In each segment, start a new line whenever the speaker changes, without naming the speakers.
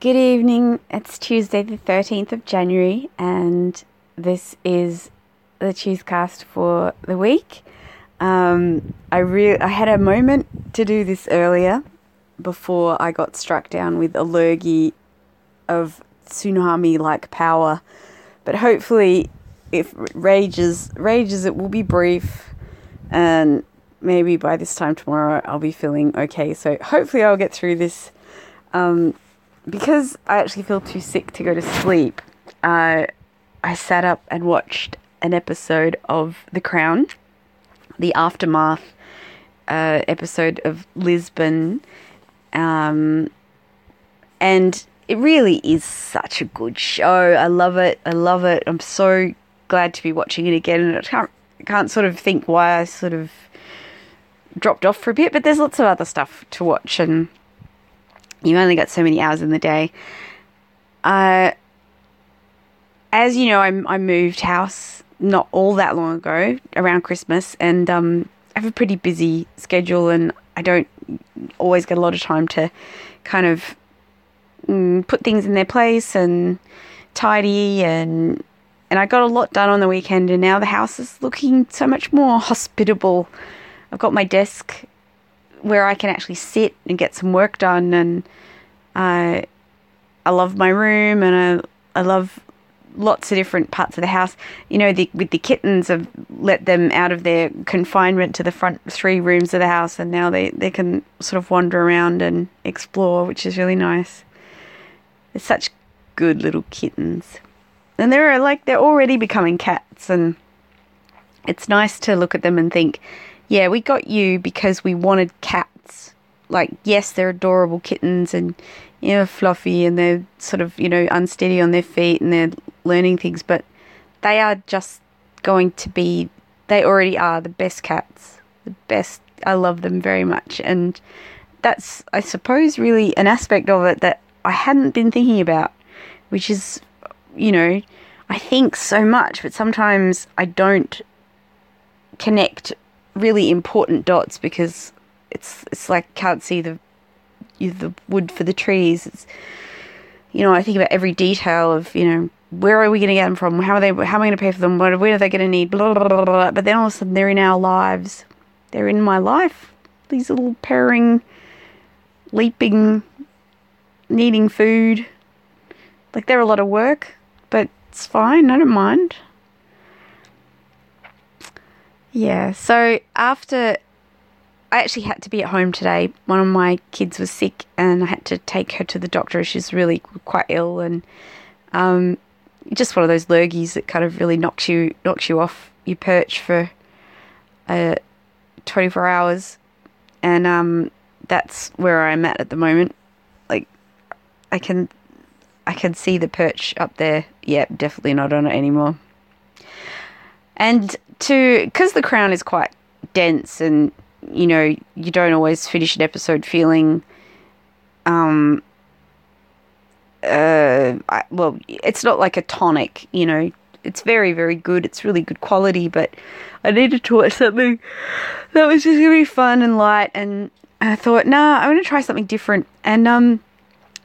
Good evening. It's Tuesday, the 13th of January, and this is the Tuescast for the week. Um, I re- I had a moment to do this earlier before I got struck down with a of tsunami like power, but hopefully, if rages, rages, it will be brief, and maybe by this time tomorrow I'll be feeling okay. So hopefully, I'll get through this. Um, because I actually feel too sick to go to sleep, uh, I sat up and watched an episode of The Crown, the aftermath uh, episode of Lisbon. Um, and it really is such a good show. I love it. I love it. I'm so glad to be watching it again. And I can't, can't sort of think why I sort of dropped off for a bit, but there's lots of other stuff to watch and you only got so many hours in the day. Uh, as you know, I, I moved house not all that long ago, around Christmas, and um, I have a pretty busy schedule, and I don't always get a lot of time to kind of mm, put things in their place and tidy and and I got a lot done on the weekend and now the house is looking so much more hospitable. I've got my desk where I can actually sit and get some work done and I I love my room and I I love lots of different parts of the house. You know, the, with the kittens, I've let them out of their confinement to the front three rooms of the house, and now they, they can sort of wander around and explore, which is really nice. They're such good little kittens. And they're like, they're already becoming cats, and it's nice to look at them and think, yeah, we got you because we wanted cats. Like, yes, they're adorable kittens and, you know, fluffy and they're sort of, you know, unsteady on their feet and they're learning things, but they are just going to be, they already are the best cats. The best. I love them very much. And that's, I suppose, really an aspect of it that I hadn't been thinking about, which is, you know, I think so much, but sometimes I don't connect really important dots because it's it's like can't see the the wood for the trees. It's you know I think about every detail of you know where are we going to get them from? How are they? How am I going to pay for them? What, are they going to need? Blah, blah, blah, blah. But then all of a sudden they're in our lives. They're in my life. These little purring, leaping, needing food. Like they're a lot of work, but it's fine. I don't mind. Yeah. So after I actually had to be at home today. One of my kids was sick, and I had to take her to the doctor. She's really quite ill, and um, just one of those lurgies that kind of really knocks you knocks you off your perch for uh, 24 hours, and um, that's where I'm at at the moment. Like, I can I can see the perch up there. Yep, definitely not on it anymore. And to because the crown is quite dense and you know, you don't always finish an episode feeling, um, uh, I, well, it's not like a tonic, you know. It's very, very good. It's really good quality, but I needed to watch something that was just gonna be fun and light. And I thought, nah, I'm gonna try something different. And um,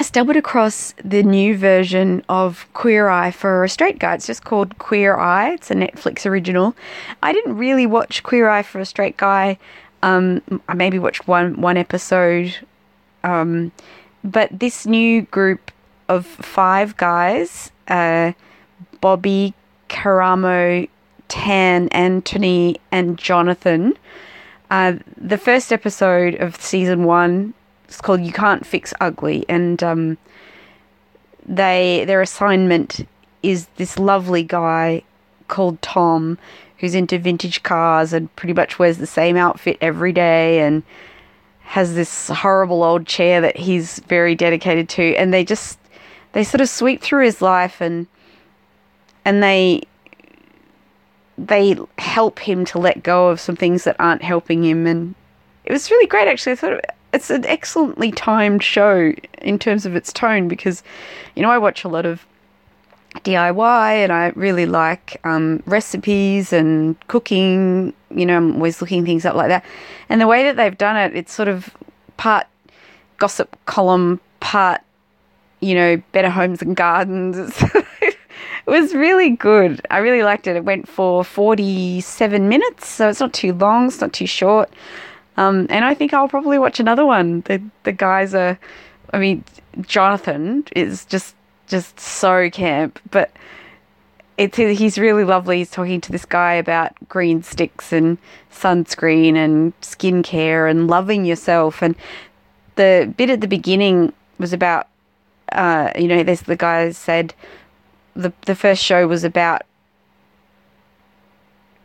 I stumbled across the new version of Queer Eye for a straight guy. It's just called Queer Eye. It's a Netflix original. I didn't really watch Queer Eye for a straight guy um, I maybe watched one one episode, um, but this new group of five guys, uh, Bobby, Karamo, Tan, Antoni, and Jonathan. Uh, the first episode of season one is called "You Can't Fix Ugly," and um, they their assignment is this lovely guy called Tom who's into vintage cars and pretty much wears the same outfit every day and has this horrible old chair that he's very dedicated to and they just they sort of sweep through his life and and they they help him to let go of some things that aren't helping him and it was really great actually. I thought it's an excellently timed show in terms of its tone because you know I watch a lot of DIY and I really like um, recipes and cooking. You know, I'm always looking things up like that. And the way that they've done it, it's sort of part gossip column, part you know, Better Homes and Gardens. it was really good. I really liked it. It went for 47 minutes, so it's not too long, it's not too short. Um, and I think I'll probably watch another one. The the guys are, I mean, Jonathan is just just so camp, but it's he's really lovely. He's talking to this guy about green sticks and sunscreen and skincare and loving yourself. And the bit at the beginning was about, uh, you know, there's the guy said the the first show was about,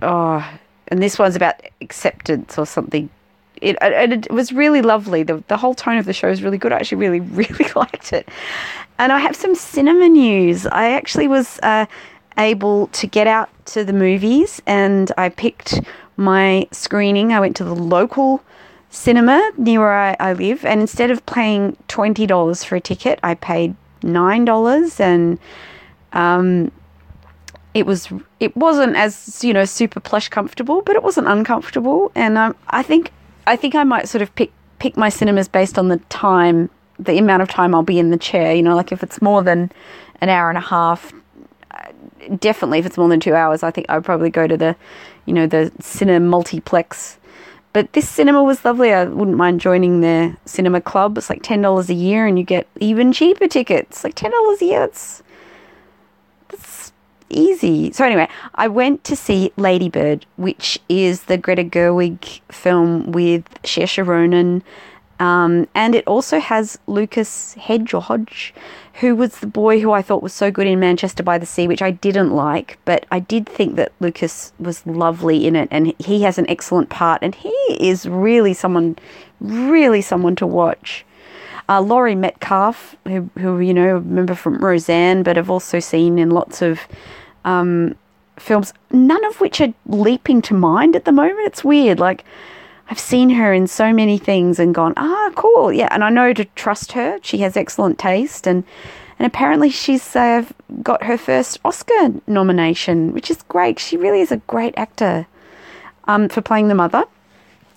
oh, and this one's about acceptance or something. It, it, was really lovely. The, the whole tone of the show is really good. I actually really, really liked it. And I have some cinema news. I actually was uh, able to get out to the movies and I picked my screening. I went to the local cinema near where I, I live and instead of paying $20 for a ticket, I paid $9 and um, it was it wasn't as you know super plush comfortable, but it wasn't uncomfortable. And um, I think I think I might sort of pick pick my cinemas based on the time, the amount of time I'll be in the chair. You know, like if it's more than an hour and a half, uh, definitely if it's more than two hours, I think I'd probably go to the, you know, the cinema multiplex. But this cinema was lovely. I wouldn't mind joining their cinema club. It's like ten dollars a year, and you get even cheaper tickets. Like ten dollars a year. That's that's easy. So anyway, I went to see Lady Bird, which is the Greta Gerwig film with Saoirse Ronan um, and it also has Lucas Hedge or Hodge, who was the boy who I thought was so good in Manchester by the Sea, which I didn't like, but I did think that Lucas was lovely in it, and he has an excellent part, and he is really someone, really someone to watch. Uh, Laurie Metcalf, who, who you know remember from Roseanne, but I've also seen in lots of um, films, none of which are leaping to mind at the moment. It's weird, like. I've seen her in so many things and gone, ah, cool, yeah. And I know to trust her. She has excellent taste, and and apparently she's uh, got her first Oscar nomination, which is great. She really is a great actor um, for playing the mother.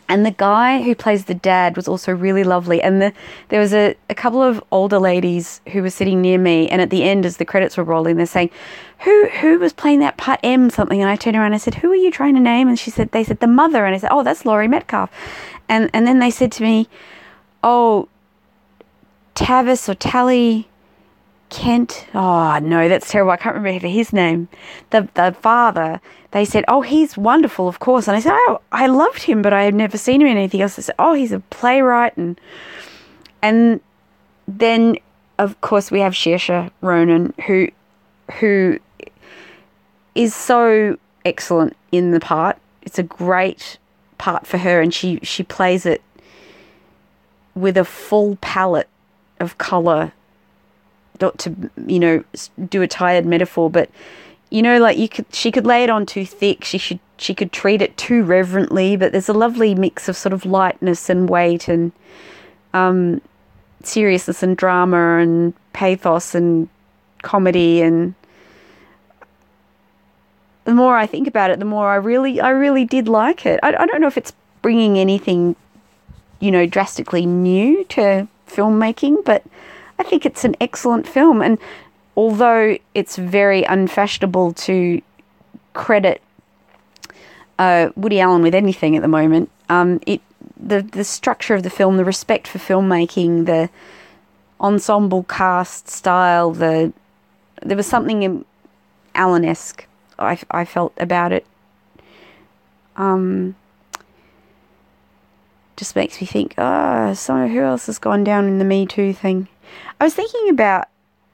And the guy who plays the dad was also really lovely. And the, there was a, a couple of older ladies who were sitting near me. And at the end, as the credits were rolling, they're saying, "Who who was playing that part M something?" And I turned around and I said, "Who are you trying to name?" And she said, "They said the mother." And I said, "Oh, that's Laurie Metcalf." And and then they said to me, "Oh, Tavis or Tally." Kent. Oh no, that's terrible. I can't remember his name. The the father. They said, "Oh, he's wonderful, of course." And I said, "Oh, I loved him, but I had never seen him in anything else." I said, "Oh, he's a playwright," and and then of course we have Saoirse Ronan, who who is so excellent in the part. It's a great part for her, and she she plays it with a full palette of color not to you know do a tired metaphor, but you know, like you could she could lay it on too thick. She should she could treat it too reverently, but there's a lovely mix of sort of lightness and weight and um, seriousness and drama and pathos and comedy and the more I think about it, the more I really I really did like it. I, I don't know if it's bringing anything you know drastically new to filmmaking, but I think it's an excellent film. And although it's very unfashionable to credit uh, Woody Allen with anything at the moment, um, it the the structure of the film, the respect for filmmaking, the ensemble cast style, the there was something Allen-esque I, I felt about it. Um, just makes me think, oh, so who else has gone down in the Me Too thing? I was thinking about,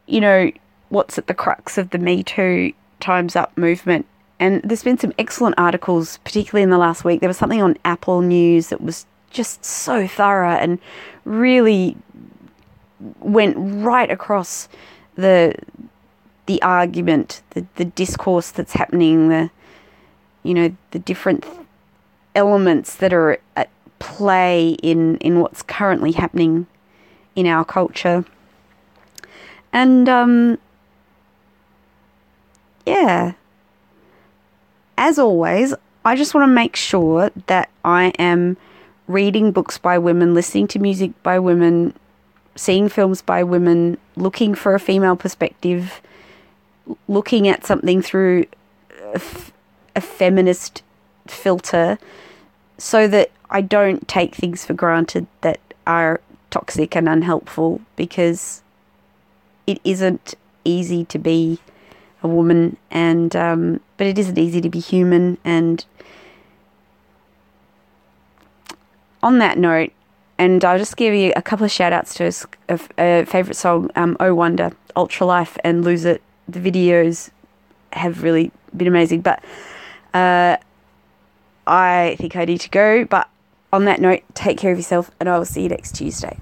you know, what's at the crux of the Me Too Time's Up movement. And there's been some excellent articles, particularly in the last week. There was something on Apple News that was just so thorough and really went right across the the argument, the, the discourse that's happening, the you know, the different elements that are at play in, in what's currently happening in our culture. And um, yeah, as always, I just want to make sure that I am reading books by women, listening to music by women, seeing films by women, looking for a female perspective, looking at something through a, f- a feminist filter so that I don't take things for granted that are toxic and unhelpful because it isn't easy to be a woman and um, but it isn't easy to be human. And on that note and I'll just give you a couple of shout outs to a, a, favorite song um, Oh Wonder Ultra Life and Lose It. The videos have really been amazing but uh, I think I need to go but on that note take care of yourself and I will see you next Tuesday